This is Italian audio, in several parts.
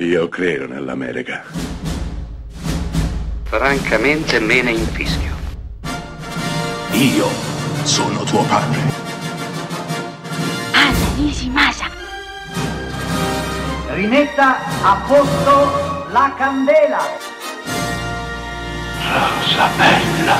Io credo nell'America. Francamente me ne infischio. Io sono tuo padre. Anna Nishimasa. Rimetta a posto la candela. Rosa bella.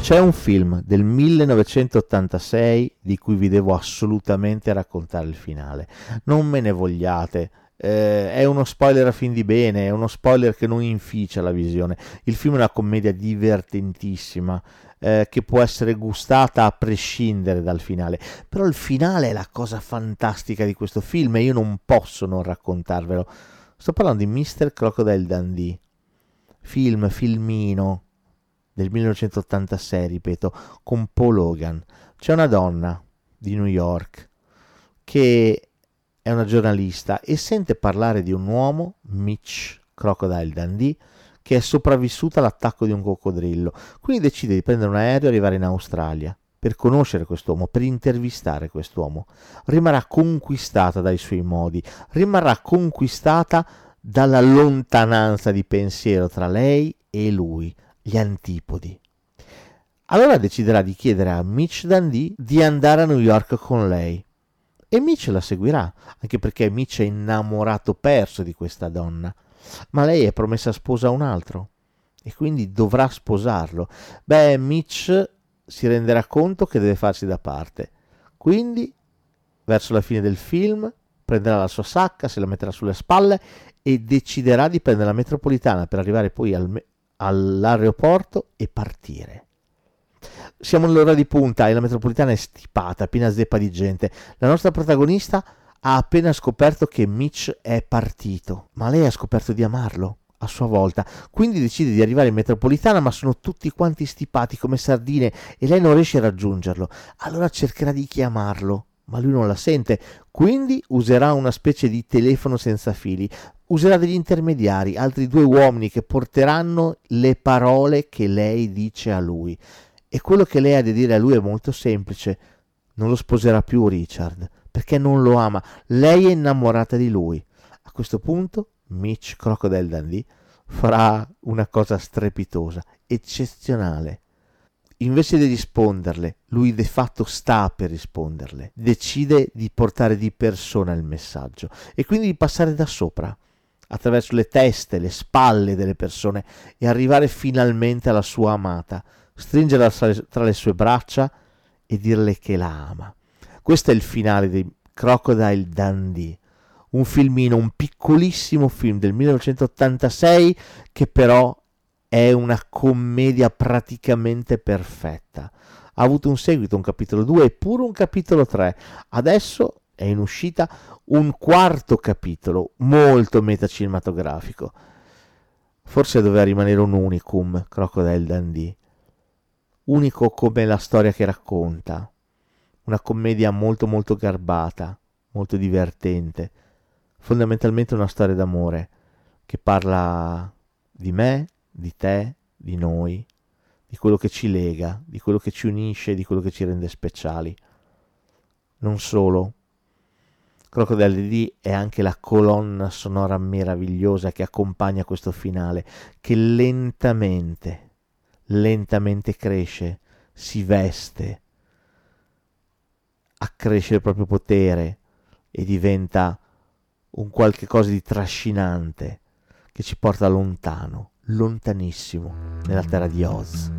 C'è un film del 1986 di cui vi devo assolutamente raccontare il finale. Non me ne vogliate. Eh, è uno spoiler a fin di bene, è uno spoiler che non inficia la visione. Il film è una commedia divertentissima eh, che può essere gustata a prescindere dal finale. Però il finale è la cosa fantastica di questo film e io non posso non raccontarvelo. Sto parlando di Mr. Crocodile Dundee. Film, filmino del 1986, ripeto, con Paul Hogan. C'è una donna di New York che è una giornalista e sente parlare di un uomo, Mitch Crocodile Dundee, che è sopravvissuto all'attacco di un coccodrillo. Quindi decide di prendere un aereo e arrivare in Australia per conoscere quest'uomo, per intervistare quest'uomo. Rimarrà conquistata dai suoi modi, rimarrà conquistata dalla lontananza di pensiero tra lei e lui, gli antipodi. Allora deciderà di chiedere a Mitch Dundee di andare a New York con lei. E Mitch la seguirà, anche perché Mitch è innamorato perso di questa donna. Ma lei è promessa sposa a un altro e quindi dovrà sposarlo. Beh, Mitch si renderà conto che deve farsi da parte. Quindi, verso la fine del film, prenderà la sua sacca, se la metterà sulle spalle e deciderà di prendere la metropolitana per arrivare poi al, all'aeroporto e partire. Siamo all'ora di punta e la metropolitana è stipata, piena zeppa di gente. La nostra protagonista ha appena scoperto che Mitch è partito, ma lei ha scoperto di amarlo a sua volta. Quindi decide di arrivare in metropolitana, ma sono tutti quanti stipati come sardine e lei non riesce a raggiungerlo. Allora cercherà di chiamarlo, ma lui non la sente. Quindi userà una specie di telefono senza fili, userà degli intermediari, altri due uomini che porteranno le parole che lei dice a lui. E quello che lei ha da dire a lui è molto semplice. Non lo sposerà più Richard, perché non lo ama. Lei è innamorata di lui. A questo punto Mitch Crocodile Dundee farà una cosa strepitosa, eccezionale. Invece di risponderle, lui de fatto sta per risponderle, decide di portare di persona il messaggio e quindi di passare da sopra attraverso le teste, le spalle delle persone e arrivare finalmente alla sua amata, stringerla tra le sue braccia e dirle che la ama. Questo è il finale di Crocodile Dundee, un filmino, un piccolissimo film del 1986 che però è una commedia praticamente perfetta. Ha avuto un seguito, un capitolo 2 e pure un capitolo 3. Adesso è in uscita un quarto capitolo molto metacinematografico. Forse doveva rimanere un unicum, Crocodile Dundee. Unico come la storia che racconta. Una commedia molto molto garbata, molto divertente. Fondamentalmente una storia d'amore che parla di me, di te, di noi, di quello che ci lega, di quello che ci unisce, di quello che ci rende speciali. Non solo, Crocodile D è anche la colonna sonora meravigliosa che accompagna questo finale, che lentamente, lentamente cresce, si veste, accresce il proprio potere e diventa un qualche cosa di trascinante che ci porta lontano, lontanissimo, nella terra di Oz.